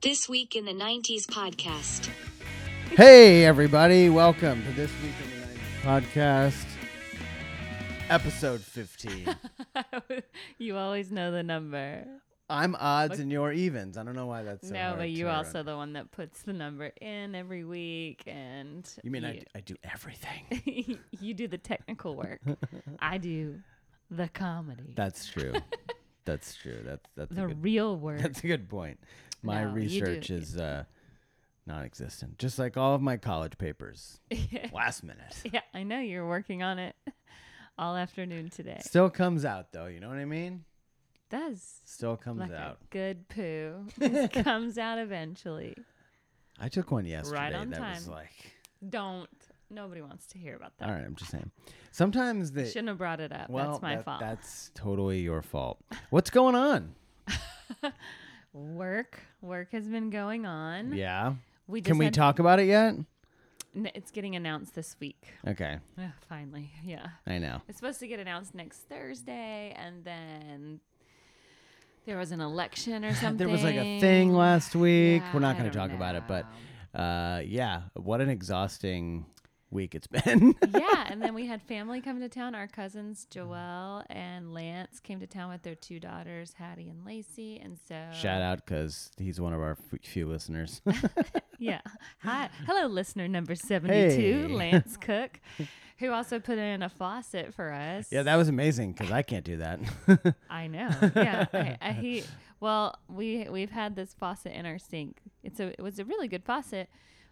This Week in the 90s podcast. Hey, everybody. Welcome to This Week in the 90s podcast, episode 15. you always know the number. I'm odds and you're evens. I don't know why that's so no, hard but to you're also run. the one that puts the number in every week, and You mean I, you, d- I do everything? you do the technical work. I do the comedy, That's true. That's true. That's that's a the good, real work. that's a good point. My No, research is uh, non-existent, just like all of my college papers. Last minute. yeah, I know you're working on it all afternoon today. Still comes out though. You know what I mean? Does Still comes like out. good poo comes out eventually. I took one yesterday. on that was like. Don't. Nobody wants to hear about that. All right, I'm just saying. Sometimes the Shouldn't have brought it up. well, That's my that- fault. That's totally your fault. What's going on? Work, work has been going on. Yeah. We just Can we had- talk about it yet? N- It's getting announced this week. Okay, Ugh, finally, yeah. I know. It's supposed to get announced next Thursday, and then there was an election or something. There was like a thing last week. Yeah, We're not I going to don't talk about it, but know. uh, yeah, what an exhausting week it's been. yeah, and then we had family come to town. Our cousins Joelle and Lance came to town with their two daughters, Hattie and Lacey, and so Shout out because he's one of our f- few listeners. Yeah. Hi. Hello, listener number 72, Hey. Lance Cook, who also put in a faucet for us. yeah, that was amazing because I can't do that. I know. Yeah. I, I, he, well, we, we've had this faucet in our sink. It's a, it was a really good faucet,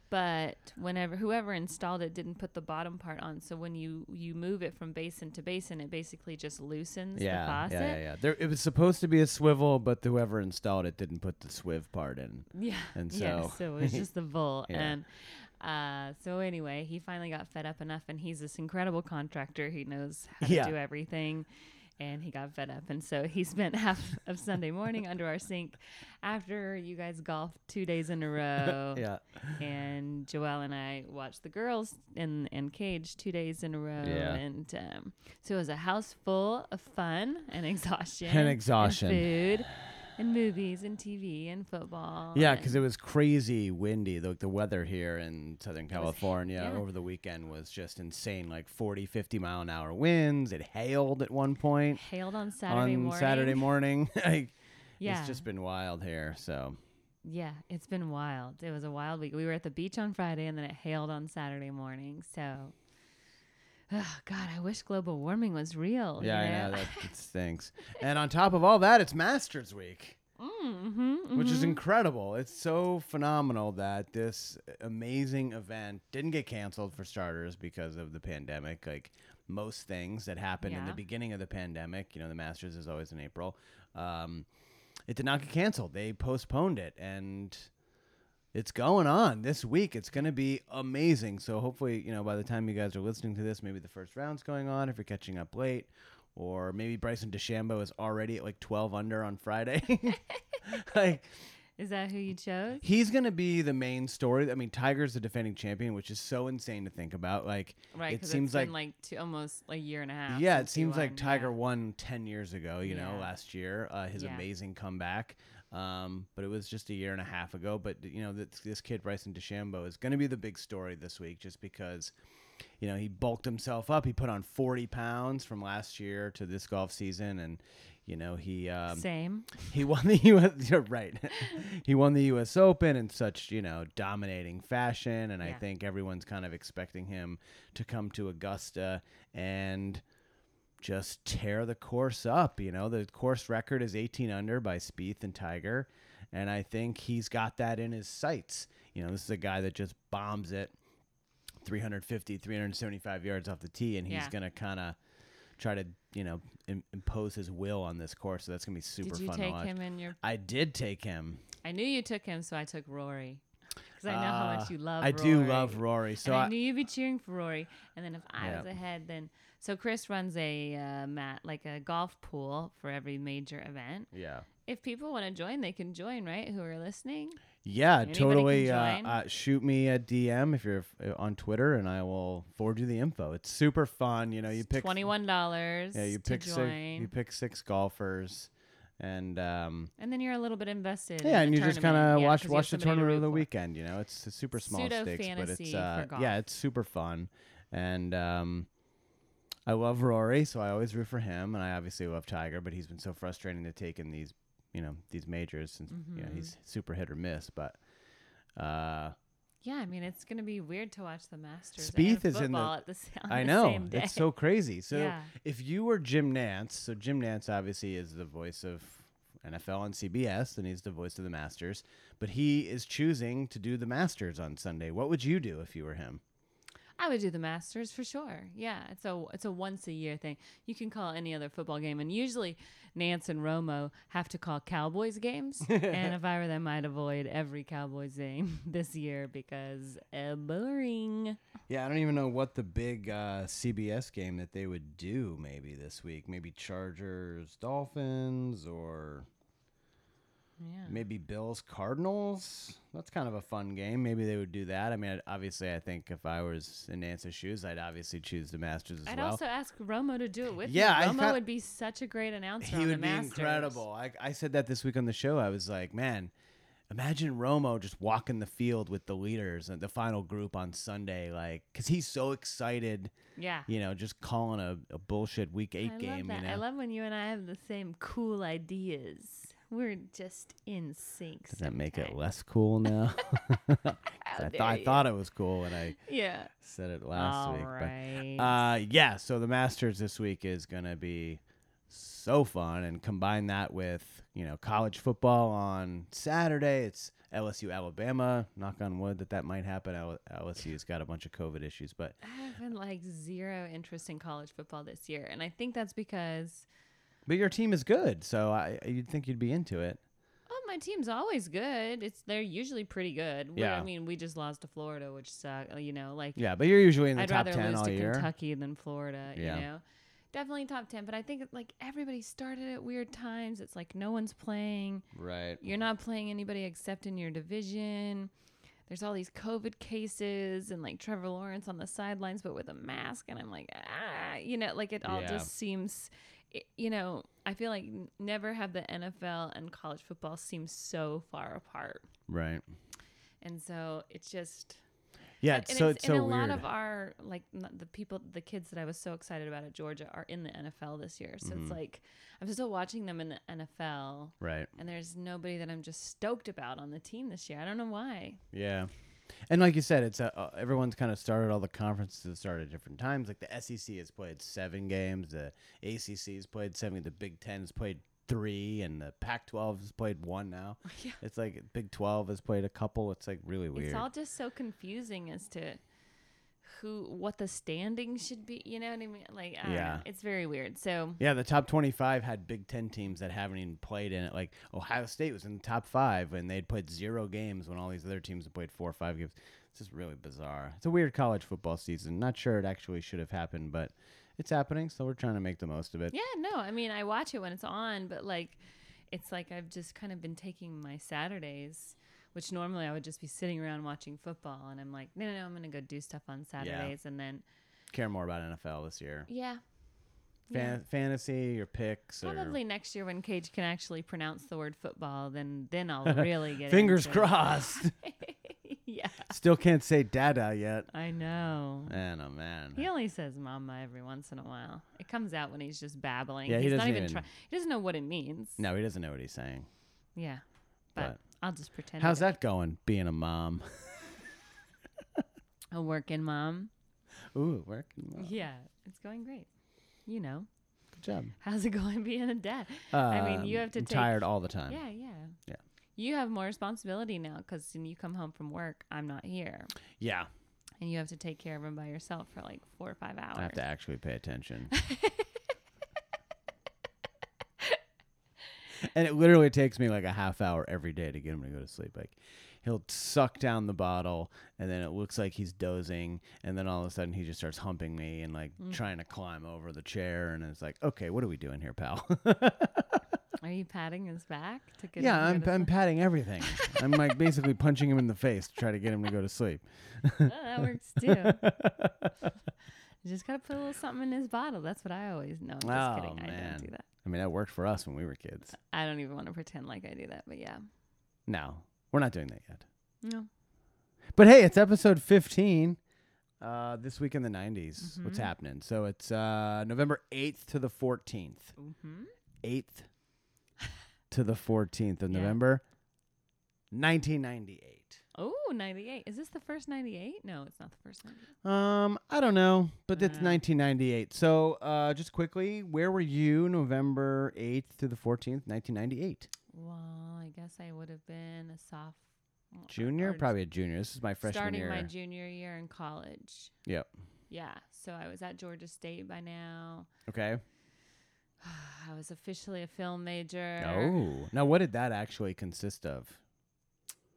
but whenever, whoever installed it didn't put the bottom part on. So when you, you move it from basin to basin, it basically just loosens the yeah, faucet. yeah, yeah, yeah. There, it was supposed to be a swivel, but whoever installed it didn't put the swiv part in. Yeah. And yeah, so- so it was just the volt. Yeah. And uh, so anyway, he finally got fed up enough, and he's this incredible contractor. He knows how to do everything. And he got fed up. And so he spent half of Sunday morning under our sink after you guys golfed two days in a row. Yeah. And Joelle and I watched the girls in, in Cage two days in a row. Yeah. And um, so it was a house full of fun and exhaustion. And exhaustion. food and movies and TV and football. Yeah, because it was crazy windy. The, the weather here in Southern California yeah. over the weekend was just insane like 40, 50 mile an hour winds. It hailed at one point hailed on Saturday on morning. Saturday morning. like, Yeah. It's just been wild here. So, Yeah, it's been wild. It was a wild week. We were at the beach on Friday and then it hailed on Saturday morning. So, oh, God, I wish global warming was real. yeah, you I know know? that it stinks. and on top of all that, it's Masters Week. mm-hmm, which is incredible. It's so phenomenal that this amazing event didn't get canceled for starters because of the pandemic. Like most things that happened in the beginning of the pandemic, you know, the Masters is always in April. Um, it did not get canceled. They postponed it, and it's going on this week. It's going to be amazing. So hopefully, you know, by the time you guys are listening to this, maybe the first round's going on. If you're catching up late. Or maybe Bryson DeChambeau is already at like 12 under on Friday. like, Is that who you chose? He's going to be the main story. I mean, Tiger's the defending champion, which is so insane to think about. Like, Right, it seems it's like, been like two, almost a year and a half. yeah, it seems like Tiger yeah. won 10 years ago, you know, last year, uh, his Yeah. amazing comeback. Um, but it was just a year and a half ago. But, you know, this, this kid, Bryson DeChambeau, is going to be the big story this week just because, you know, he bulked himself up. He put on 40 pounds from last year to this golf season. And, you know, he. Um, Same. he won the U.S. You're right. he won the U.S. Open in such you know dominating fashion, and I think everyone's kind of expecting him to come to Augusta and just tear the course up. You know, the course record is 18 under by Spieth and Tiger, and I think he's got that in his sights. You know, this is a guy that just bombs it 350, 375 yards off the tee, and he's Yeah. gonna kind of try to you know Im- impose his will on this course. So that's gonna be super Did you fun to take watch. him in your? I did take him. I knew you took him, so I took Rory. Because I know how Uh, much you love. I do love Rory. So I, I, knew you'd be cheering for Rory. And then if I Yeah. was ahead, then so Chris runs a uh, mat like a golf pool for every major event. yeah, If people want to join, they can join, right? Who are listening? yeah, Anybody totally. Uh, uh, shoot me a DM if you're uh, on Twitter, and I will forward you the info. It's super fun. You know, you pick Twenty one dollars. Yeah, you pick six. You pick six golfers, and um, And then you're a little bit invested. yeah, the and you just kind of Yeah, watch 'cause you have watch the tournament over the for. weekend. You know, it's a super small Pseudo stakes, but it's uh, yeah, it's super fun, and um, I love Rory, so I always root for him, and I obviously love Tiger, but he's been so frustrating to take in these you know these majors since you know he's super hit or miss, but. Uh, Yeah, I mean it's gonna be weird to watch the Masters. Spieth is in the- at the, I the know day. it's so crazy. So yeah. if you were Jim Nantz, so Jim Nantz obviously is the voice of NFL on CBS, and he's the voice of the Masters, but he is choosing to do the Masters on Sunday. What would you do if you were him? I would do the Masters for sure. Yeah, it's a it's a once a year thing. You can call any other football game, and usually Nantz and Romo have to call Cowboys games. and if I were them, I'd avoid every Cowboys game this year because uh, boring. Yeah, I don't even know what the big uh, CBS game that they would do maybe this week. Maybe Chargers, Dolphins, or Yeah. maybe Bills, Cardinals. That's kind of a fun game. Maybe they would do that. I mean, obviously, I think if I was in Nantz's shoes, I'd obviously choose the Masters as I'd well. also ask Romo to do it with Yeah, me. Romo thought- would be such a great announcer. he on would the be Masters. incredible. I, I said that this week on the show. I was like, man, imagine Romo just walking the field with the leaders and the final group on Sunday, like, because he's so excited, Yeah. you know, just calling a, a bullshit week eight I game. love that. You know, I love when you and I have the same cool ideas. We're just in sync. does that make it less cool now? I, th- I thought it was cool when I Yeah. said it last All week. right. But uh, yeah, so the Masters this week is gonna be so fun, and combine that with you know college football on Saturday. It's LSU Alabama. Knock on wood that that might happen. L- LSU's got a bunch of COVID issues, but I have been like zero interest in college football this year, and I think that's because but your team is good, so I you'd think you'd be into it. oh, my team's always good. It's they're usually pretty good. We- Yeah. I mean, we just lost to Florida, which suck. You know, like Yeah, but you're usually in the I'd top rather ten lose all to year. Kentucky than Florida. Yeah. You know, definitely top ten. But I think like everybody started at weird times. It's like no one's playing. Right. You're not playing anybody except in your division. There's all these COVID cases and like Trevor Lawrence on the sidelines, but with a mask. And I'm like, ah, you know, like it all Yeah. just seems, i you know, I feel like never have the NFL and college football seem so far apart. Right. And so it's just, Yeah. It's and so it's, it's so and a weird. lot of our like the people, the kids that I was so excited about at Georgia are in the NFL this year. So Mm-hmm. it's like I'm still watching them in the NFL, right. and there's nobody that I'm just stoked about on the team this year. I don't know why. Yeah. And like you said, it's uh, uh, everyone's kind of started all the conferences start at different times. Like the SEC has played seven games, the ACC has played seven, the Big Ten has played three, and the Pac-12 has played one now. Yeah. It's like Big 12 has played a couple. It's like really weird. It's all just so confusing as to who, what the standing should be. You know what I mean? Like, I. Yeah. it's very weird. So yeah, the top 25 had Big Ten teams that haven't even played in it. Like Ohio State was in the top five, and they'd played zero games when all these other teams have played four or five games. It's just really bizarre. It's a weird college football season. Not sure it actually should have happened, but it's happening, so we're trying to make the most of it. yeah, no, I mean, I watch it when it's on, but like, it's like I've just kind of been taking my Saturdays. Which normally I would just be sitting around watching football, and I'm like, no, no, no, I'm gonna go do stuff on Saturdays, and then, Care more about NFL this year. yeah, Fan- Fantasy, your picks, or Probably next year when Cage can actually pronounce the word football, then then I'll really get fingers crossed. yeah, Still can't say dada yet. I know. Man, oh man. He only says "mama" every once in a while. It comes out when he's just babbling. Yeah, he he's not doesn't even even- try- He doesn't know what it means. No, he doesn't know what he's saying. Yeah, But- I'll just pretend. How's that going, being a mom? A working mom. Ooh, working. Mom. Yeah, it's going great. You know, Good job. how's it going being a dad? I mean, you Um, have to I'm take- tired all the time. Yeah, yeah, Yeah. You have more responsibility now because when you come home from work, I'm not here. Yeah, and you have to take care of him by yourself for like four or five hours. I have to actually pay attention. and it literally takes me like a half hour every day to get him to go to sleep. Like he'll suck down the bottle, and then it looks like he's dozing, and then all of a sudden he just starts humping me and like Mm. trying to climb over the chair, and it's like, okay, what are we doing here, pal? Are you patting his back to get? yeah, him I'm I'm patting everything. I'm like basically punching him in the face to try to get him to go to sleep. Oh, that works too. You just gotta put a little something in his bottle. That's what I always know. I'm just Oh, kidding. I man. don't do that. I mean, that worked for us when we were kids. I don't even want to pretend like I do that, but yeah. No, we're not doing that yet. No. But hey, it's episode 15. Uh, this week in the 90s. What's Mhm. happening? So it's uh, November 8th to the 14th. Mm-hmm. 8th to the 14th of Yeah. November, 1998. Oh, 98. Is this the first 98? No, it's not the first 98. Um, I don't know, but it's Uh. 1998. So, uh, just quickly, where were you November 8th to the 14th, 1998? Well, I guess I would have been a soft Junior? Probably a junior. This is my freshman year. starting year. my junior year in college. yep. Yeah, so I was at Georgia State by now. Okay. I was officially a film major. Oh. Now, what did that actually consist of?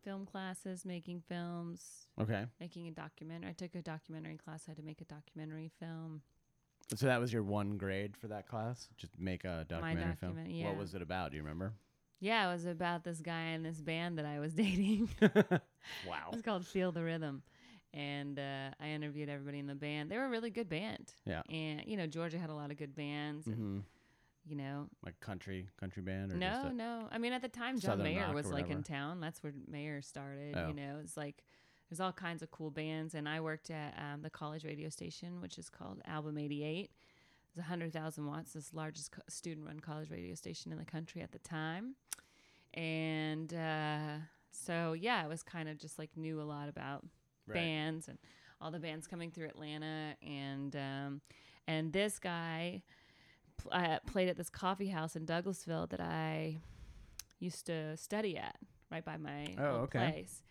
Film classes, making films, Okay. making a documentary. I took a documentary class. I had to make a documentary film. So that was your one grade for that class? Just make a documentary film? document- yeah. What was it about? Do you remember? Yeah, it was about this guy in this band that I was dating. wow. It's called Feel the Rhythm. And uh, I interviewed everybody in the band. They were a really good band. Yeah. And, you know, Georgia had a lot of good bands. and, hmm You know, Like country, country band, or no, no. I mean, at the time, John Southern Mayer was like in town. That's where Mayer started. Oh. You know, it's like there's all kinds of cool bands. And I worked at um, the college radio station, which is called Album 88. It's 100,000 watts, this largest co- student run college radio station in the country at the time. And uh, so, yeah, it was kind of just like knew a lot about Right. bands and all the bands coming through Atlanta and um, and this guy pl- uh, played at this coffee house in Douglasville that I used to study at right by my Oh, okay. place.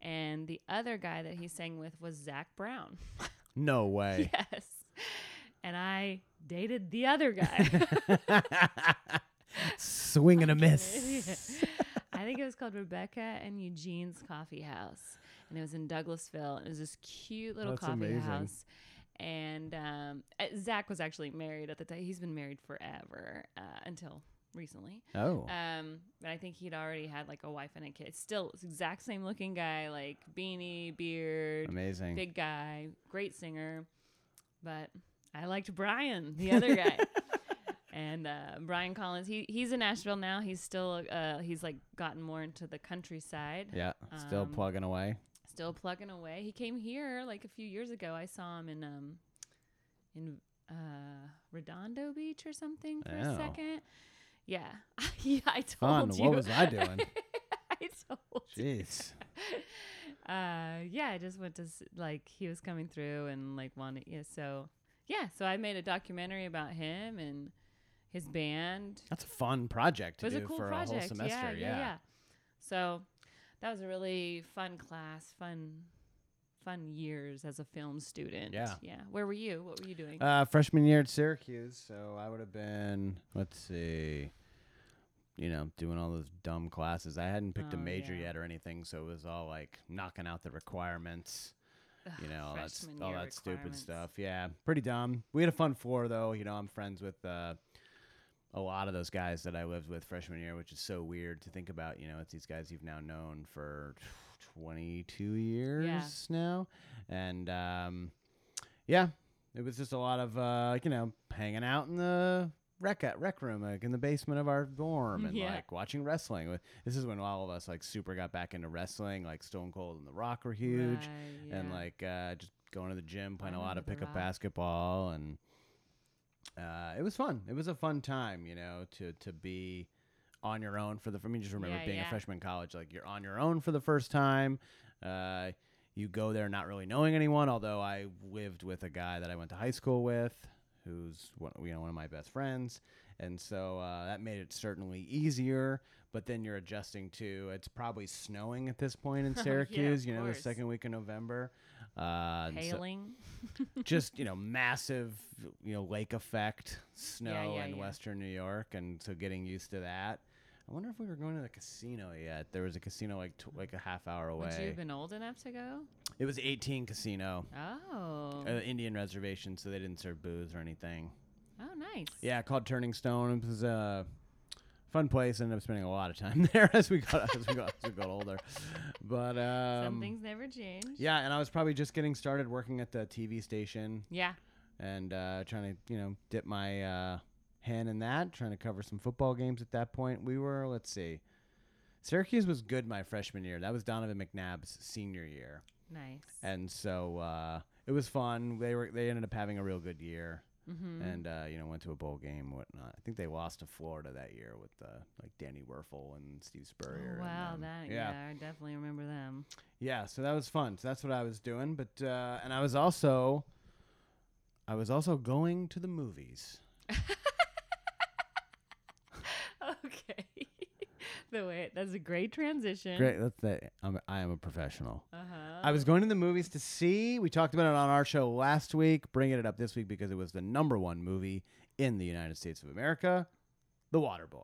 And the other guy that he sang with was Zac Brown. No way. yes. And I dated the other guy. Swing and a miss. I think it was called Rebecca and Eugene's Coffee House, and it was in Douglasville. It was this cute little That's coffee amazing. house. And um, uh, Zac was actually married at the time. He's been married forever uh, until recently. Oh. Um, but I think he'd already had like a wife and a kid. Still, exact same looking guy, like beanie, beard, Amazing. big guy, great singer. But I liked Brian, the other guy. and uh, Brian Collins, he he's in Nashville now. He's still uh, he's like gotten more into the countryside. yeah. Still um, plugging away. Still plugging away. He came here like a few years ago. I saw him in um in uh Redondo Beach or something for Oh. a second. Yeah. yeah, I Fun. told you. What was I doing? I told you. Jeez. uh yeah i just went to s- like he was coming through and like wanted yeah so yeah so i made a documentary about him and his band That's a fun project it to was do a cool for a whole project semester. yeah, yeah yeah so that was a really fun class fun fun years as a film student Yeah. yeah where were you what were you doing Uh, freshman year at Syracuse, so I would have been. Let's see. You know, doing all those dumb classes. I hadn't picked a Oh, major yeah. yet or anything, so it was all like knocking out the requirements. You know, all that, all that stupid stuff. Yeah, pretty dumb. We had a fun floor though. You know, I'm friends with uh, a lot of those guys that I lived with freshman year, which is so weird to think about. You know, it's these guys you've now known for 22 years now, and um, yeah, it was just a lot of uh, you know hanging out in the rec rec room, like in the basement of our dorm, and Yeah. like watching wrestling. This is when all of us like super got back into wrestling. Like Stone Cold and The Rock were huge Right, and like uh, just going to the gym, playing a lot of pickup Rock. basketball, and uh, it was fun. It was a fun time, you know, to to be on your own for the. I mean, just remember Yeah, being a freshman in college, like you're on your own for the first time. Uh, you go there not really knowing anyone. Although I lived with a guy that I went to high school with, who's one, you know one of my best friends, and so uh, that made it certainly easier. But then you're adjusting to it's probably snowing at this point in Oh, yeah, Syracuse. you know, the second week of November. Uh, and so- hailing. just you know massive you know lake effect snow yeah, in yeah. western new york and so getting used to that. I wonder if we were going to the casino yet. There was a casino like t- like a half hour away. would you have been old enough to go? It was 18 casino. Oh. Uh, indian reservation so they didn't serve booze or anything. Oh nice. Yeah called turning stone. It was a fun place ended up spending a lot of time there as we got as we got, as we got older but um some things never change yeah and i was probably just getting started working at the tv station yeah and uh, trying to you know dip my uh, hand in that, trying to cover some football games at that point. We were let's see, Syracuse was good my freshman year. That was Donovan McNabb's senior year, Nice. and so uh, it was fun. They were they ended up having a real good year. Mm-hmm. And uh, you know went to a bowl game, whatnot. I think they lost to Florida that year with uh, like Danny Wuerffel and Steve Spurrier. Oh, and wow, them. that yeah. yeah. I definitely remember them. Yeah, so that was fun. So that's what I was doing. But uh, and I was also, I was also going to the movies. okay. The way that's a great transition. Great, that's the. I'm, I am a professional. Uh huh. I was going to the movies to see. We talked about it on our show last week. Bringing it up this week because it was the number one movie in the United States of America, The Waterboy.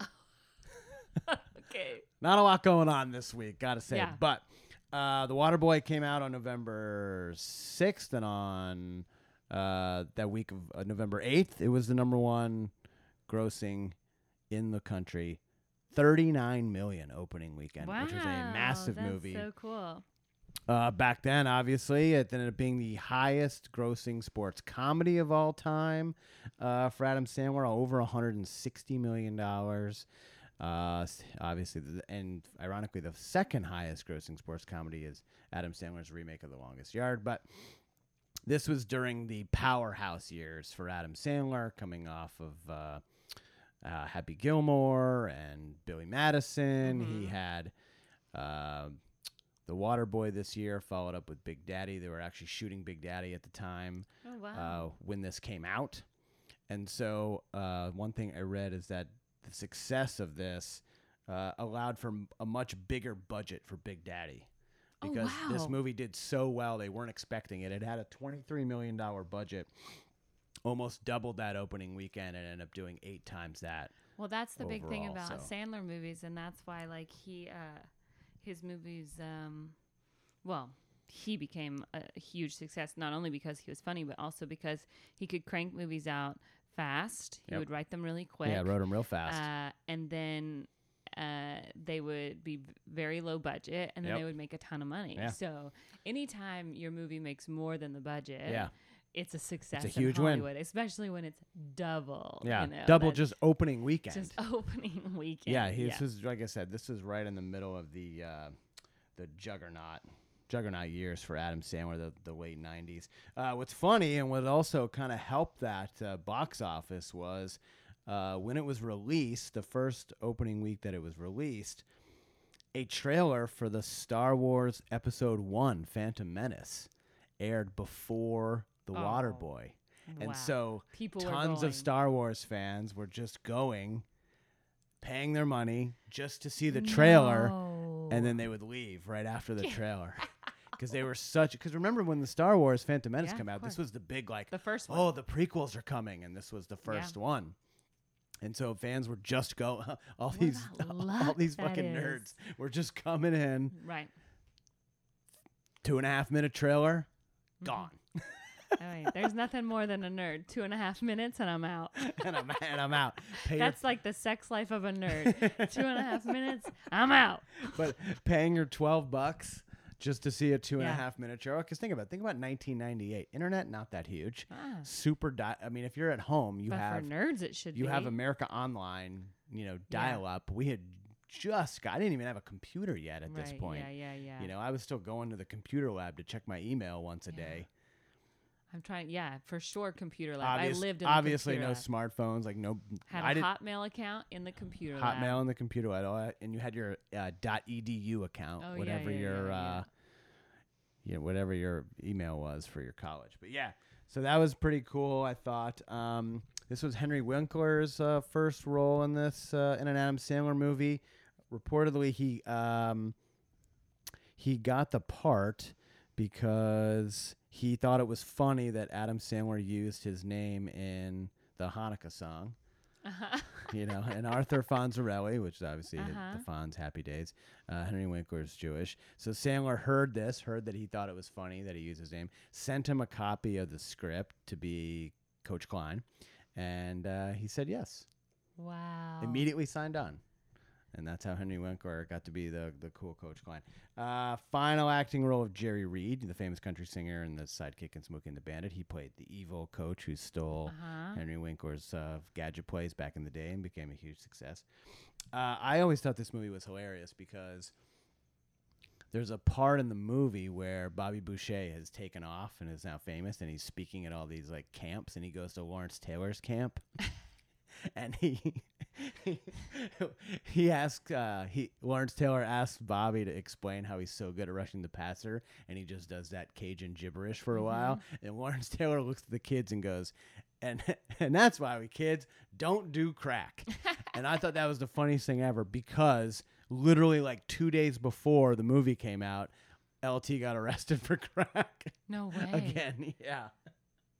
okay. Not a lot going on this week, gotta say. Yeah. But uh, The Waterboy came out on November 6th, and on uh, that week of uh, November 8th, it was the number one grossing in the country. 39 million opening weekend, wow. which was a massive that's movie. So cool. Uh, back then, obviously, it ended up being the highest grossing sports comedy of all time uh, for Adam Sandler, over $160 million. Uh, obviously, the, and ironically, the second highest grossing sports comedy is Adam Sandler's remake of The Longest Yard. But this was during the powerhouse years for Adam Sandler, coming off of uh, Happy Gilmore and Billy Madison. He Mhm. had. Uh, the Waterboy this year followed up with Big Daddy. They were actually shooting Big Daddy at the time Oh wow. uh, when this came out. And so, uh, one thing I read is that the success of this uh, allowed for m- a much bigger budget for Big Daddy. Oh, Because this movie did so well, they weren't expecting it. It had a $23 million budget, almost doubled that opening weekend, and ended up doing eight times that. Well, that's the big thing about so. Sandler movies, and that's why like he, uh, his movies, um, well, he became a huge success not only because he was funny, but also because he could crank movies out fast. He Yep. would write them really quick. Yeah, I wrote them real fast. Uh, and then uh, they would be very low budget, and then Yep. they would make a ton of money. Yeah. So anytime your movie makes more than the budget, yeah, it's a success. It's a huge in win. Especially when it's double. yeah. you know, Double just opening weekend. just opening weekend. Yeah, he, this is like I said. This is right in the middle of the uh, the juggernaut juggernaut years for Adam Sandler, the, the late '90s. Uh, what's funny and what also kind of helped that uh, box office was uh, when it was released, the first opening week that it was released, a trailer for the Star Wars Episode One: Phantom Menace aired before the Oh, Waterboy, and Wow. so people tons of Star Wars fans were just going, paying their money just to see the trailer, No. and then they would leave right after the trailer. Because they were such. Because remember when the Star Wars Phantom Menace Yeah, came out, this was the big like, the first one. oh, the prequels are coming, and this was the Yeah. first one. And so fans were just go all What these all these fucking is. nerds were just coming in Right. two and a half minute trailer, Mhm. gone, Wait, There's nothing more than a nerd. Two and a half minutes and I'm out. and I'm and I'm out. Pay your That's like the sex life of a nerd. Two and a half minutes, I'm out. but paying your 12 bucks just to see a two and a Yeah. half minute show. Because think about it. Think about 1998. Internet not that huge. Ah, Super. Di- I mean, if you're at home, you but have for nerds, it should you be. have America Online. You know, dial up. We had just got. I didn't even have a computer yet at this point. Yeah, yeah, yeah. You know, I was still going to the computer lab to check my email once a Yeah. day. I'm trying. Yeah, for sure. Computer lab. Obvious- I lived in obviously no lab. smartphones. Like no. Had I a did Hotmail account in the computer Hotmail lab. in the computer lab, and you had your uh, .edu account, Oh, whatever yeah, your yeah, uh, yeah. know, whatever your email was for your college. But yeah, so that was pretty cool. I thought um, this was Henry Winkler's uh, first role in this uh, in an Adam Sandler movie. Reportedly, he um, he got the part because he thought it was funny that Adam Sandler used his name in the Hanukkah song Uh-huh. you know, and Arthur Fonzarelli, which is obviously Uh-huh. the Fonz Happy Days. Uh, Henry Winkler's Jewish. So Sandler heard this, heard that he thought it was funny that he used his name, sent him a copy of the script to be Coach Klein, and uh, he said yes. Wow. Immediately signed on. And that's how Henry Winkler got to be the the cool Coach Klein. Uh, final acting role of Jerry Reed, the famous country singer and the sidekick in Smokey and the Bandit. He played the evil coach who stole Uh-huh. Henry Winkler's uh, gadget plays back in the day and became a huge success. Uh, I always thought this movie was hilarious because there's a part in the movie where Bobby Boucher has taken off and is now famous, and he's speaking at all these like camps, and he goes to Lawrence Taylor's camp, and he he asks uh, he Lawrence Taylor asks Bobby to explain how he's so good at rushing the passer, and he just does that Cajun gibberish for a while, and Lawrence Taylor looks at the kids and goes. And and that's why we kids don't do crack. and I thought that was the funniest thing ever because literally like two days before the movie came out, LT got arrested for crack No way. again. Yeah.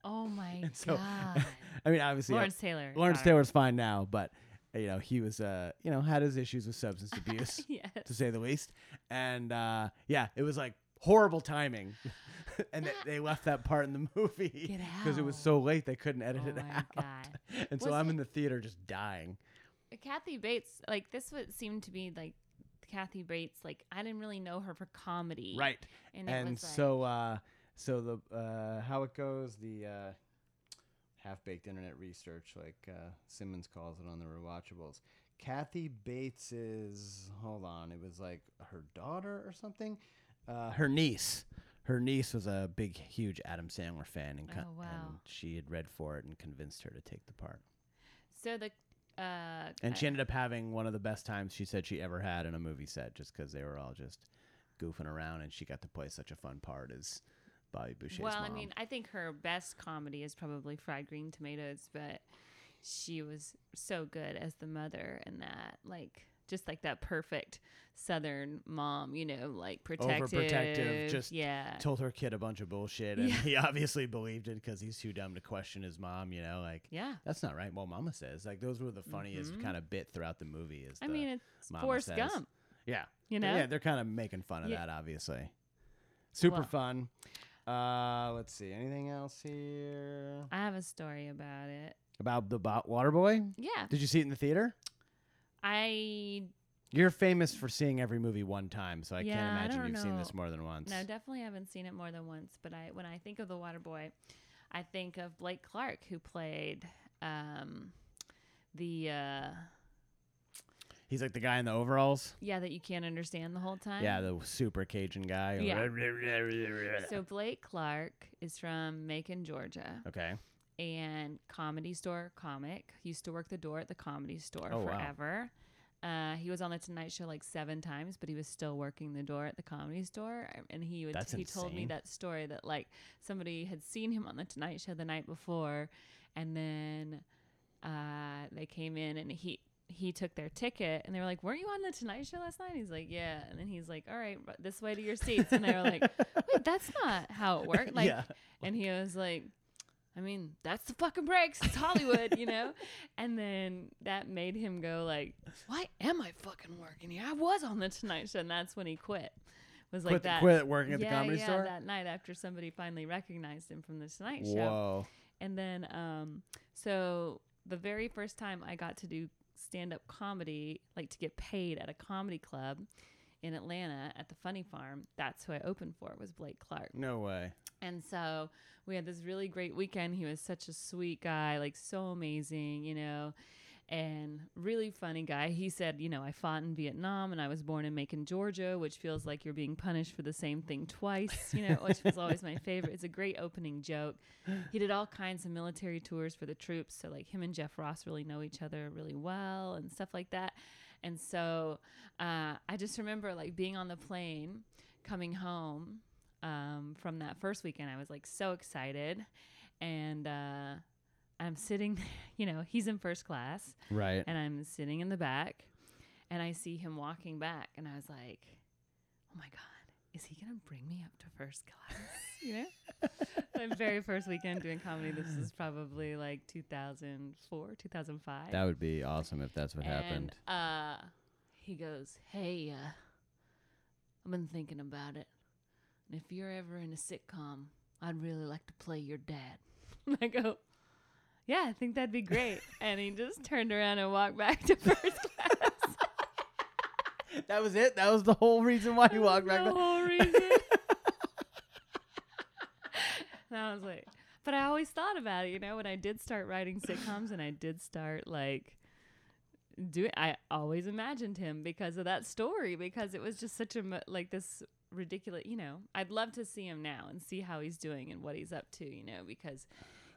Oh my so, god. I mean, obviously, Lawrence Taylor. Lawrence. Taylor's fine now, but you know he was, uh, you know, had his issues with substance abuse, Yes. to say the least. And uh, yeah, it was like horrible timing, and they, they left that part in the movie because it was so late they couldn't edit Oh it my out. god. And so Was I'm it- in the theater just dying. Kathy Bates, like this would seem to be like Kathy Bates, like I didn't really know her for comedy. Right. And, it and was like, so uh so the uh how it goes the uh half baked internet research like uh simmons calls it on the rewatchables. Kathy bates is hold on it was like her daughter or something? Uh her niece. Her niece was a big huge adam sandler fan and, co- Oh, wow. and she had read for it and convinced her to take the part. So the uh and she ended up having one of the best times she said she ever had in a movie set just because they were all just goofing around and she got to play such a fun part as Bobby Boucher's Well, mom. I mean, I think her best comedy is probably Fried Green Tomatoes, but she was so good as the mother in that, like just like that perfect Southern mom, you know, like protective, Overprotective, just yeah, told her kid a bunch of bullshit, and Yeah. he obviously believed it because he's too dumb to question his mom. You know, like yeah. that's not right. Well, Mama says like those were the funniest Mhm. kind of bit throughout the movie. Is I mean, it's Mama Forrest says. Gump, yeah, you know. yeah, they're kind of making fun of Yeah. that, obviously. Super Well- fun. Uh, let's see. Anything else here I have a story about it. about the Water Boy? Yeah, Did you see it in the theater? I You're famous for seeing every movie one time, so I Yeah, can't I imagine don't you've seen this know. more than once. no, definitely haven't seen it more than once. But I, when I think of the Water Boy, I think of Blake Clark, who played um, the uh, He's like the guy in the overalls. yeah that you can't understand the whole time. Yeah, the super Cajun guy. Yeah. So Blake Clark is from Macon, Georgia, okay. and comedy store comic. Used to work the door at the comedy store Oh, wow. forever. Uh, he was on the Tonight Show like seven times, but he was still working the door at the comedy store. And he would That's he told me that story that like somebody had seen him on the Tonight Show the night before, and then uh, they came in and he he took their ticket and they were like, "Weren't you on the Tonight Show last night?" He's like, "Yeah," and then he's like, "All right, this way to your seats," and they were like, "Wait, that's not how it worked." Like, yeah. and he was like, I mean, that's the fucking breaks. It's Hollywood, you know? And then that made him go like, why am I fucking working here? I was on the Tonight Show. And that's when he quit. Was like quit, that. quit working at yeah, the comedy yeah, store. that night after somebody finally recognized him from the Tonight Show. Whoa. And then, um, so the very first time I got to do stand up comedy, like to get paid at a comedy club in Atlanta at the Funny Farm, that's who I opened for was Blake Clark. No way. And so we had this really great weekend. He was such a sweet guy, like so amazing, you know, and really funny guy. He said, you know, I fought in Vietnam and I was born in Macon, Georgia, which feels like you're being punished for the same thing twice, you know, which was always my favorite. It's a great opening joke. He did all kinds of military tours for the troops. So, like, him and Jeff Ross really know each other really well and stuff like that. And so uh, I just remember, like, being on the plane coming home um, from that first weekend. I was like so excited, and uh, I'm sitting, you know, he's in first class, Right. and I'm sitting in the back, and I see him walking back, and I was like, oh my god, is he gonna bring me up to first class? you know, my very first weekend doing comedy. This is probably like 2004, 2005. That would be awesome if that's what happened. Uh, he goes, "Hey, uh, I've been thinking about it, and if you're ever in a sitcom, I'd really like to play your dad." And I go, "Yeah, I think that'd be great." and he just turned around and walked back to first class. that was it. That was the whole reason why he walked back. the whole reason. and I was like, but I always thought about it, you know, when I did start writing sitcoms and I did start like doing, I always imagined him because of that story because it was just such a like this ridiculous, you know. I'd love to see him now and see how he's doing and what he's up to, you know, because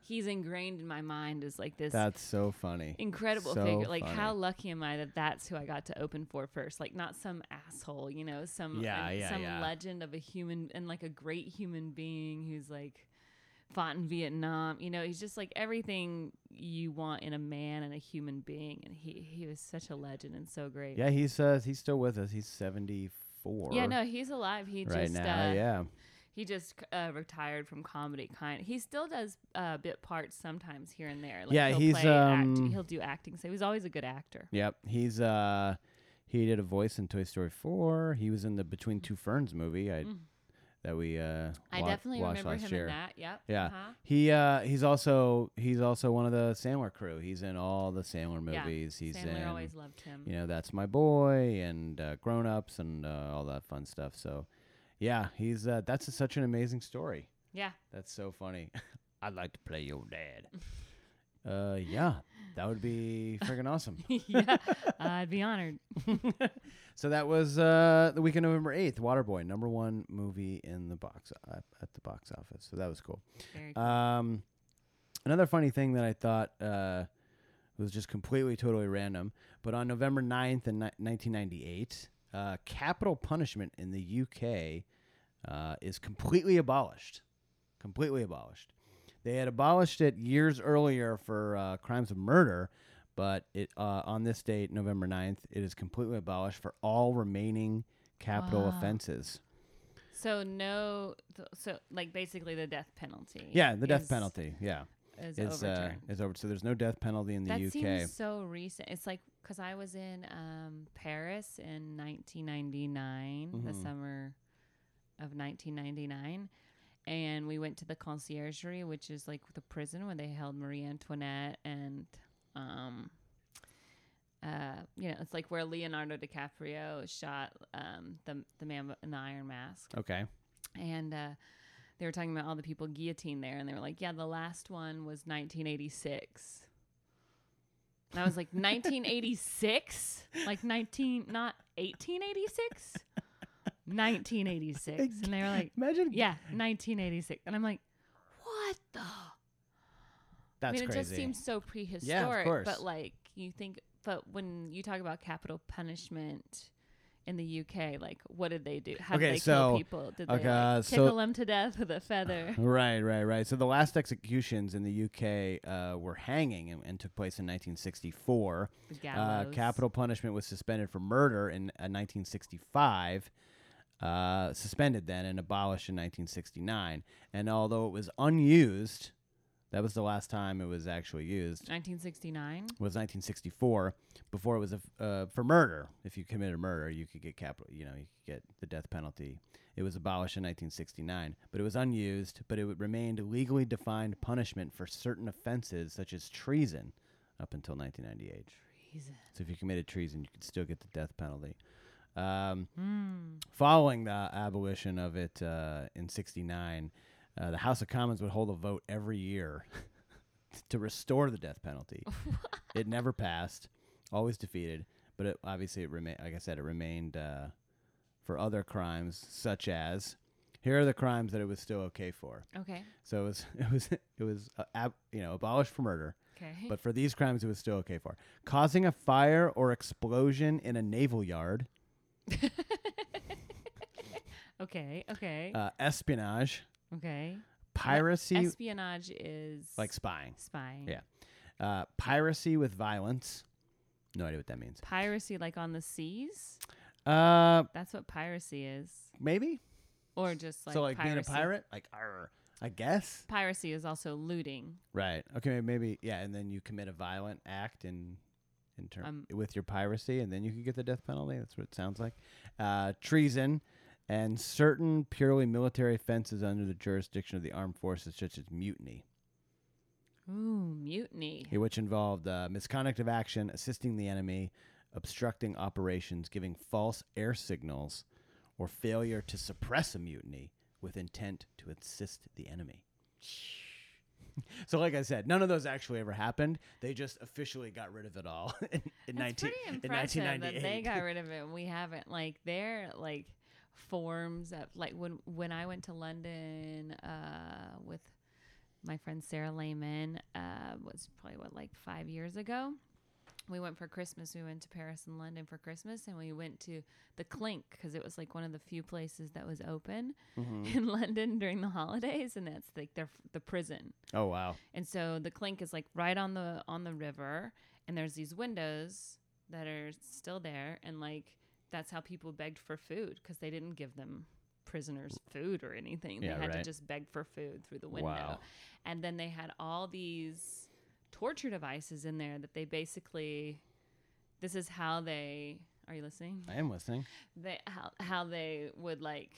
he's ingrained in my mind as like this That's so funny. incredible So figure. Like, funny. how lucky am I that that's who I got to open for first? Like, not some asshole, you know, some Yeah, uh, yeah, some yeah. legend of a human and like a great human being who's like fought in Vietnam. You know, he's just like everything you want in a man and a human being, and he he was such a legend and so great. Yeah, he's uh, he's still with us. He's seventy four. Yeah, no, he's alive. He right just now. uh, yeah. He just uh, retired from comedy. Kind, he still does uh, bit parts sometimes here and there. Like Yeah, he'll he's, play act- um, he'll do acting. So he's always a good actor. Yep. He's uh he did a voice in Toy Story 4. He was in the Between Two Ferns movie I that we uh Mm. I wa- definitely watched remember last him year. in that. Yep. Yeah. Uh-huh. He uh he's also he's also one of the Sandler crew. He's in all the Sandler Yeah, movies. He's Sandler in always loved him. you know, That's My Boy and uh, Grown Ups and uh, all that fun stuff. So yeah, he's uh, that's such an amazing story. Yeah. That's so funny. I'd like to play your dad. uh yeah, that would be friggin' awesome. yeah. I'd be honored. So that was uh, the weekend of November eighth. Waterboy, number one movie in the box uh, at the box office. So that was cool. Very cool. Um, another funny thing that I thought uh, was just completely totally random, but on November 9th in ni- 1998, uh, capital punishment in the UK uh, is completely abolished. Completely abolished. They had abolished it years earlier for uh, crimes of murder, but it uh, on this date, November 9th, it is completely abolished for all remaining capital Wow. offenses. so no, th- so like basically the death penalty. Yeah, the death penalty. Yeah. Is is uh, overturned. is over. So there's no death penalty in the that UK. seems so recent. It's like because I was in um, Paris in 1999, the Mhm. summer of 1999, and we went to the conciergerie, which is like the prison where they held Marie Antoinette and, um, uh, you know, it's like where Leonardo DiCaprio shot um, the the man in the Iron Mask okay. and uh, they were talking about all the people guillotined there, and they were like, "Yeah, the last one was 1986." And I was like, "1986? Like 19, not 1886? 1986?" And they were like, Imagine. "Yeah, 1986." And I'm like, "What the?" That's I mean, it crazy. just seems so prehistoric. course. But like, you think, but when you talk about capital punishment. In the UK, like, what did they do? How Okay, did they so- kill people? Did okay, they uh, like, so- tickle them to death with a feather? Right, right, right. So the last executions in the UK uh, were hanging and, and took place in 1964. The Uh, capital punishment was suspended for murder in uh, 1965. Uh, suspended then and abolished in 1969. And although it was unused, that was the last time it was actually used. 1969. was 1964. Before it was a uh, for murder. If you committed murder, you could get capital. You know, you could get the death penalty. It was abolished in 1969, but it was unused. But it remained legally defined punishment for certain offenses such as treason up until 1998. Treason. So if you committed treason, you could still get the death penalty. Um, Mm. following the abolition of it uh, in 69, uh, the House of Commons would hold a vote every year to restore the death penalty. it never passed, always defeated, but it, obviously it remained, like I said, it remained uh, for other crimes such as here are the crimes that it was still okay for. Okay. So it was it was it was uh, ab, you know abolished for murder, Okay. but for these crimes it was still okay for causing a fire or explosion in a naval yard, okay. Okay. uh, espionage, okay. piracy, Espionage is like spying, spying. Yeah. uh, piracy with violence. No idea what that means. Piracy, like on the seas. Uh, That's what piracy is, maybe. or just like so like being a pirate, like arr, I guess. Piracy is also looting. Right. Okay. Maybe. Yeah. And then you commit a violent act in in term Um, with your piracy, and then you could get the death penalty. That's what it sounds like. Uh, treason and certain purely military offenses under the jurisdiction of the armed forces, such as mutiny, Ooh, mutiny. which involved uh, misconduct of action, assisting the enemy, obstructing operations, giving false air signals, or failure to suppress a mutiny with intent to assist the enemy. So, like I said, none of those actually ever happened. They just officially got rid of it all in, in, That's 19, pretty in impressive that they got rid of it and we haven't. Like they're like forms of like when when I went to London uh, with my friend Sarah Lehman uh, was probably what like five years ago. We went for Christmas. We went to Paris and London for Christmas, and we went to the Clink because it was like one of the few places that was open Mm-hmm. in London during the holidays, and that's like their the prison. oh, wow. And so the clink is like right on the on the river and there's these windows that are still there and like that's how people begged for food because they didn't give them prisoners food or anything. Yeah, they had right. to just beg for food through the window. Wow. And then they had all these torture devices in there that they basically this is how they are you listening? I am listening. they how how they would like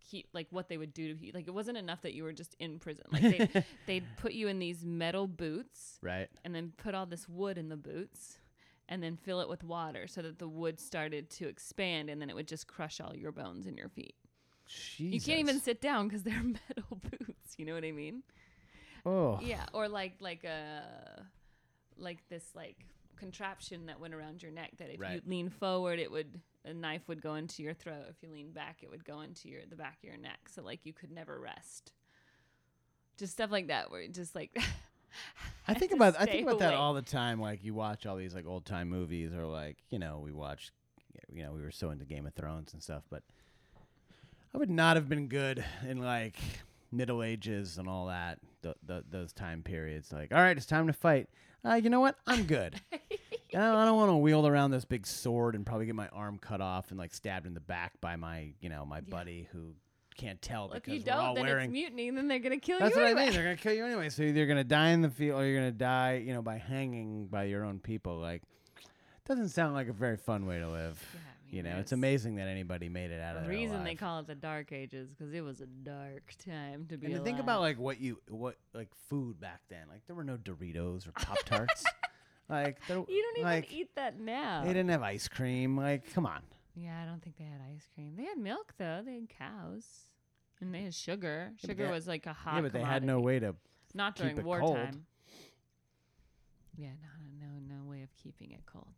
keep like what they would do to you. Like it wasn't enough that you were just in prison. Like they they'd put you in these metal boots Right. and then put all this wood in the boots and then fill it with water so that the wood started to expand and then it would just crush all your bones in your feet. You can't even sit down because they're metal boots. You know what I mean? Oh. Yeah, or like like a like this like contraption that went around your neck that if you Right. lean forward it would a knife would go into your throat. If you lean back it would go into your the back of your neck. So like you could never rest. Just stuff like that where it just like I think about I think about that all the time. Like you watch all these like old time movies, or like you know we watched, you know we were so into Game of Thrones and stuff. But I would not have been good in like Middle Ages and all that. Th- th- those time periods. Like, all right, it's time to fight. Uh, you know what? I'm good. I don't, I don't want to wield around this big sword and probably get my arm cut off and like stabbed in the back by my you know my buddy who can't tell Well, if because you we're all don't, then wearing it's mutiny, and then they're gonna kill you. that's you what anyway. I mean. They're gonna kill you anyway. So either you're gonna die in the field or you're gonna die, you know, by hanging by your own people. Like, doesn't sound like a very fun way to live. Yeah, I you know, it's amazing that anybody made it out of that. The reason they call it the Dark Ages because it was a dark time to be And to alive. think about like what you what like food back then. Like there were no Doritos or Pop Tarts. like there, you don't even like, eat that now. They didn't have ice cream. Like, come on. Yeah, I don't think they had ice cream. They had milk though. They had cows, and they had sugar. Sugar was like a hot. yeah, but they had no way to. Not keep during it wartime. cold. Yeah, no, no, no way of keeping it cold.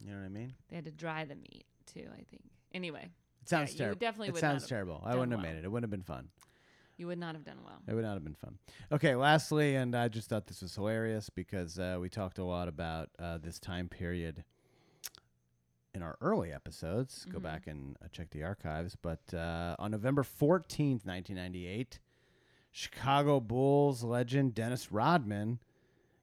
You know what I mean? They had to dry the meat too. I think. Anyway, It sounds you terrible. definitely it sounds terrible. I wouldn't have made it. It wouldn't have been fun. you would not have done well. It would not have been fun. Okay, lastly, and I just thought this was hilarious because uh, we talked a lot about uh, this time period in our early episodes. Go Mhm. back and uh, check the archives. But uh, on November 14th, 1998, Chicago Bulls legend Dennis Rodman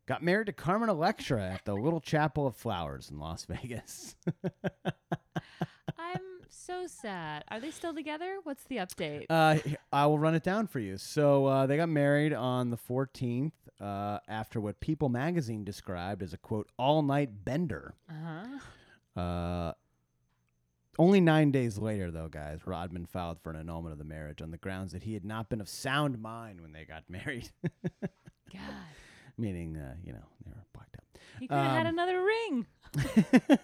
got married to Carmen Electra at the Little Chapel of Flowers in Las Vegas. I'm so sad. Are they still together? What's the update? Uh, I will run it down for you. So uh, they got married on the 14th uh, after what People magazine described as a quote all night bender. Uh-huh. Uh, only nine days later, though, guys, Rodman filed for an annulment of the marriage on the grounds that he had not been of sound mind when they got married, God, meaning, uh, you know, they were blacked out. he could have had Um, another ring.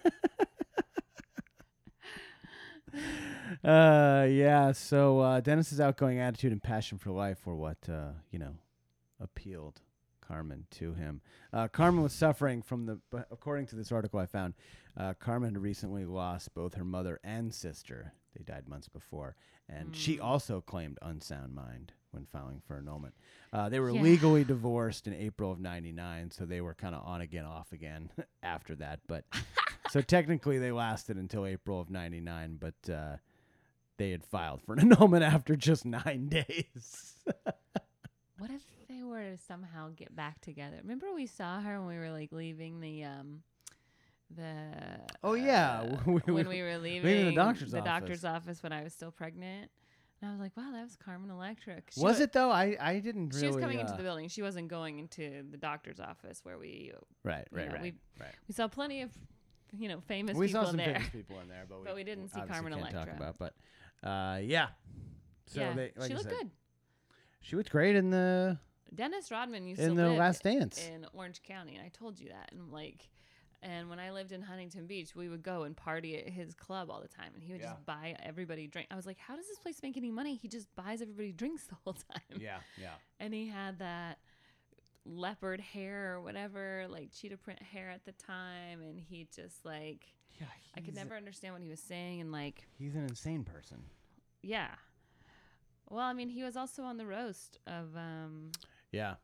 uh, yeah. So uh, Dennis's outgoing attitude and passion for life were what uh, you know appealed Carmen to him. Uh, Carmen was suffering from the, according to this article I found, uh, Carmen had recently lost both her mother and sister. They died months before, and she Mm. also claimed unsound mind when filing for annulment. Uh, they were Yeah. legally divorced in April of '99, so they were kind of on again, off again after that. But so technically, they lasted until April of '99, but uh, they had filed for an annulment after just nine days. What if they were to somehow get back together? Remember we saw her when we were like leaving the um the Oh, yeah, uh, we- when we were leaving, leaving the doctor's the office. doctor's office when I was still pregnant. And I was like, wow, that was Carmen Electra. 'Cause she was wa- it though? I I didn't She was coming into uh, the building. She wasn't going into the doctor's office where we right, right, know, right, we- right. we saw plenty of you know famous We people saw some in there. famous people in there, but we, But we didn't see Carmen can't talk Electra. about. But uh, yeah. So yeah, they, like she looked said, good. She was great in the Dennis Rodman used in to the Last Dance. in Orange County, and I told you that. And like, And when I lived in Huntington Beach, we would go and party at his club all the time, and he would Yeah. just buy everybody drink. I was like, "How does this place make any money? He just buys everybody drinks the whole time." Yeah, yeah. And he had that leopard hair or whatever, like cheetah print hair at the time, and he just like Yeah, I could never understand what he was saying, and like He's an insane person. yeah. Well, I mean, he was also on the roast of um, Yeah.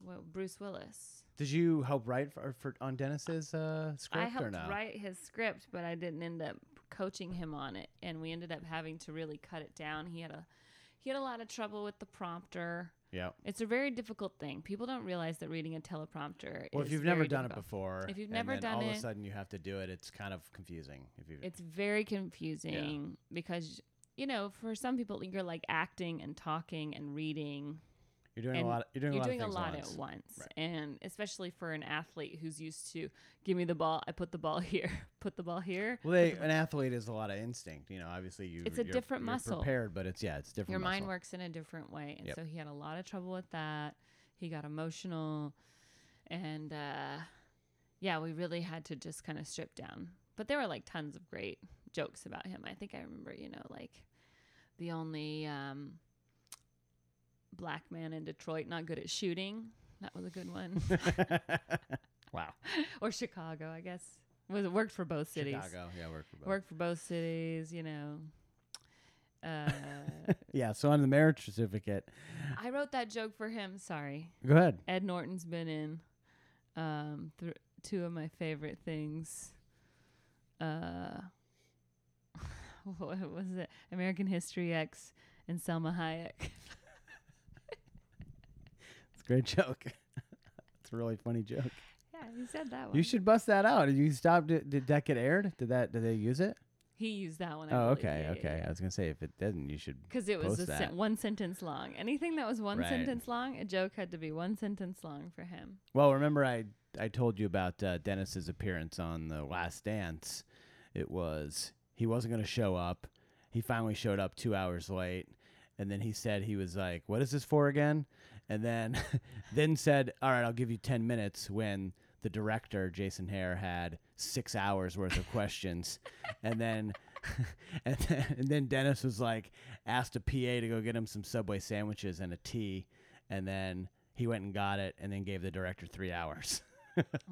well, Bruce Willis. Did you help write for, for on Dennis's uh, script I helped or no? write his script, but I didn't end up coaching him on it, and we ended up having to really cut it down. He had a he had a lot of trouble with the prompter. Yeah. It's a very difficult thing. People don't realize that reading a teleprompter. Well, is if you've never done it before, If you've never done all of a sudden you have to do it, it's kind of confusing. If you, it's very confusing because you know for some people you're like acting and talking and reading you're doing and a lot. You're doing a lot, doing a lot at once. at once Right. and especially for an athlete who's used to give me the ball i put the ball here put the ball here Well, they, an athlete is a lot of instinct. You know, obviously you. It's a you're- different you're muscle. Prepared, but it's yeah, it's different. your mind works in a different way and Yep. so he had a lot of trouble with that he got emotional and uh yeah we really had to just kind of strip down but there were like tons of great jokes about him i think i remember you know like the only um black man in detroit not good at shooting that was a good one wow. or chicago i guess was it worked for both cities Chicago, yeah, work for both. worked for both cities you know uh Yeah. So on the marriage certificate, I wrote that joke for him. Sorry. go ahead. Ed Norton's been in um, th- two of my favorite things. Uh, what was it? American History X and Salma Hayek. Great joke. it's a really funny joke. yeah, he said that one. You should bust that out. Did you stop? Did, did that get aired? Did that? Did they use it? He used that one. I Oh, believe. okay, Yeah, okay. I was gonna say if it didn't, you should. Because it was post a sen- one sentence long. Anything that was one Right. sentence long, a joke had to be one sentence long for him. Well, remember I I told you about uh, Dennis's appearance on the Last Dance. It was he wasn't going to show up. He finally showed up two hours late, and then he said he was like, "What is this for again?" And then then said, "All right, I'll give you ten minutes." When the director Jason Hehir had six hours worth of questions, and then. and then, and then Dennis was like asked a PA to go get him some Subway sandwiches and a tea, and then he went and got it, and then gave the director three hours.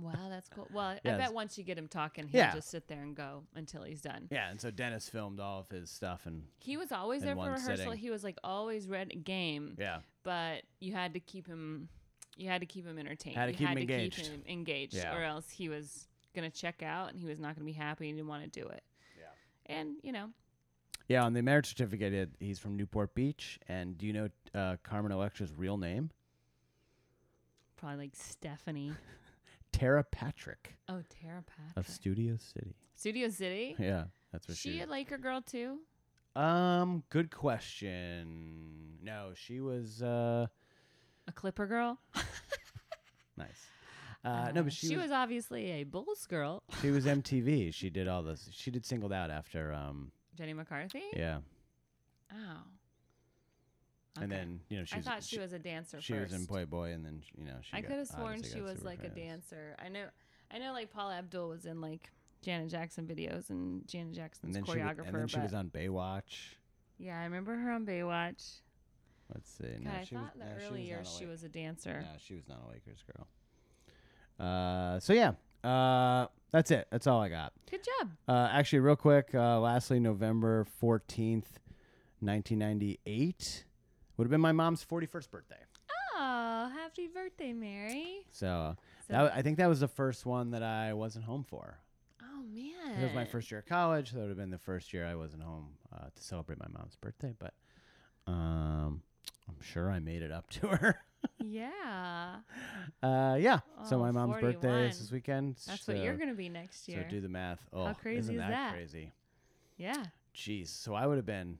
Wow, that's cool. Well, I bet once you get him talking, he'll Yeah. just sit there and go until he's done. Yeah, and so Dennis filmed all of his stuff, and He was always in there for one rehearsal. sitting. He was like always read game, yeah, but you had to keep him. You had to keep him entertained. Had to you keep had him to engaged. keep him engaged, Yeah. or else he was gonna check out and he was not gonna be happy and didn't want to do it. Yeah. And you know, yeah. On the marriage certificate, it, he's from Newport Beach. And do you know uh, Carmen Electra's real name? probably like Stephanie. Tara Patrick Oh, Tara Patrick. of Studio City. Studio City. Yeah, that's what she she. a Laker girl too? um, good question. No, she was uh A Clipper girl? nice. Uh, no, but she, was, was obviously a Bulls girl. she was MTV. She did all this. She did singled out after um Jenny McCarthy. yeah, Oh. And then you know she I thought she, was a dancer she first. was in Playboy, and then you know she. I got- could have sworn obviously she got was super like a famous. dancer. I know, I know, like Paula Abdul was in like Janet Jackson videos and Janet And Jackson's then, she, choreographer. and then she but was on Baywatch. yeah, I remember her on Baywatch. Let's see. God, no, I she thought was, the no, early years she was a dancer. No, she was not a Lakers girl. Uh, so yeah, uh, that's it. That's all I got. Good job. Uh, actually, real quick. Uh, lastly, November fourteenth, nineteen ninety eight, would have been my mom's forty first birthday. Oh, happy birthday, Mary. So, So- that, I think that was the first one that I wasn't home for. Oh man. It was my first year of college. So that would have been the first year I wasn't home uh, to celebrate my mom's birthday. But um, I'm sure I made it up to her. Yeah, Uh, yeah. so Oh, my mom's birthday is this weekend. that's what you're gonna be next year. So do the math. Oh, crazy isn't is that, that? crazy? yeah. Jeez. So I would have been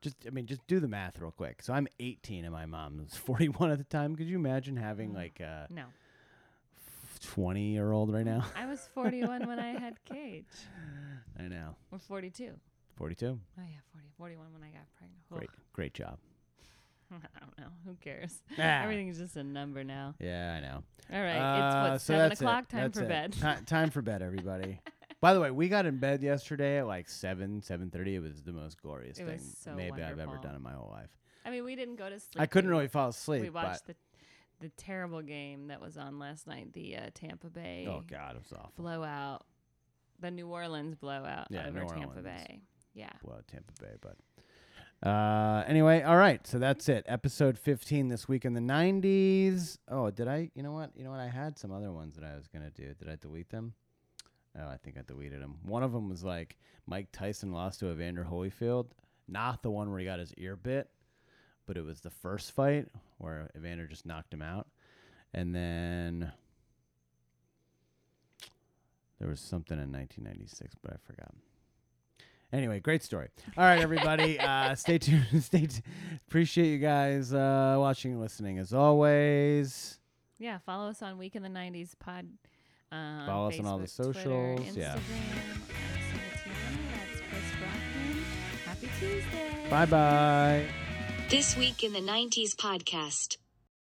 just I mean, just do the math real quick. So I'm 18 and my mom was 41 at the time. Could you imagine having Mm. like a No, 20 year old right now? I was 41 when I had Cage. I know. Or 42. 42. Oh yeah, 40, 41 when I got pregnant. Ugh. Great. Great job. I don't know. Who cares? Ah. Everything's just a number now. Yeah, I know. All right. Uh, it's what so seven that's it. o'clock. Time That's for it. bed. Ti- time for bed, everybody. By the way, we got in bed yesterday at like seven, seven thirty. It was the most glorious It thing was so maybe I've ever wonderful. done in my whole life. I mean, we didn't go to sleep. I couldn't We- really fall asleep. We watched the the terrible game that was on last night. The uh, Tampa Bay oh god, it was awful. blowout. The New Orleans blowout Yeah, over New Tampa Orleans. Bay. Yeah. Well, Tampa Bay, but uh, anyway, all right. So that's it. Episode fifteen this week in the nineties. Oh, did I? You know what? You know what? I had some other ones that I was gonna do. Did I delete them? Oh, I think I deleted them. One of them was like Mike Tyson lost to Evander Holyfield. Not the one where he got his ear bit, but it was the first fight where Evander just knocked him out. And then there was something in 1996, but I forgot. Anyway, great story. All right, everybody, uh, stay tuned. Stay. T- appreciate you guys uh, watching and listening as always. Yeah. Follow us on Week in the '90s pod. Uh, Follow us on all the Facebook, Twitter, socials, yeah. Instagram. That's Chris Brockman. Happy Tuesday. Bye bye. This Week in the 90s podcast.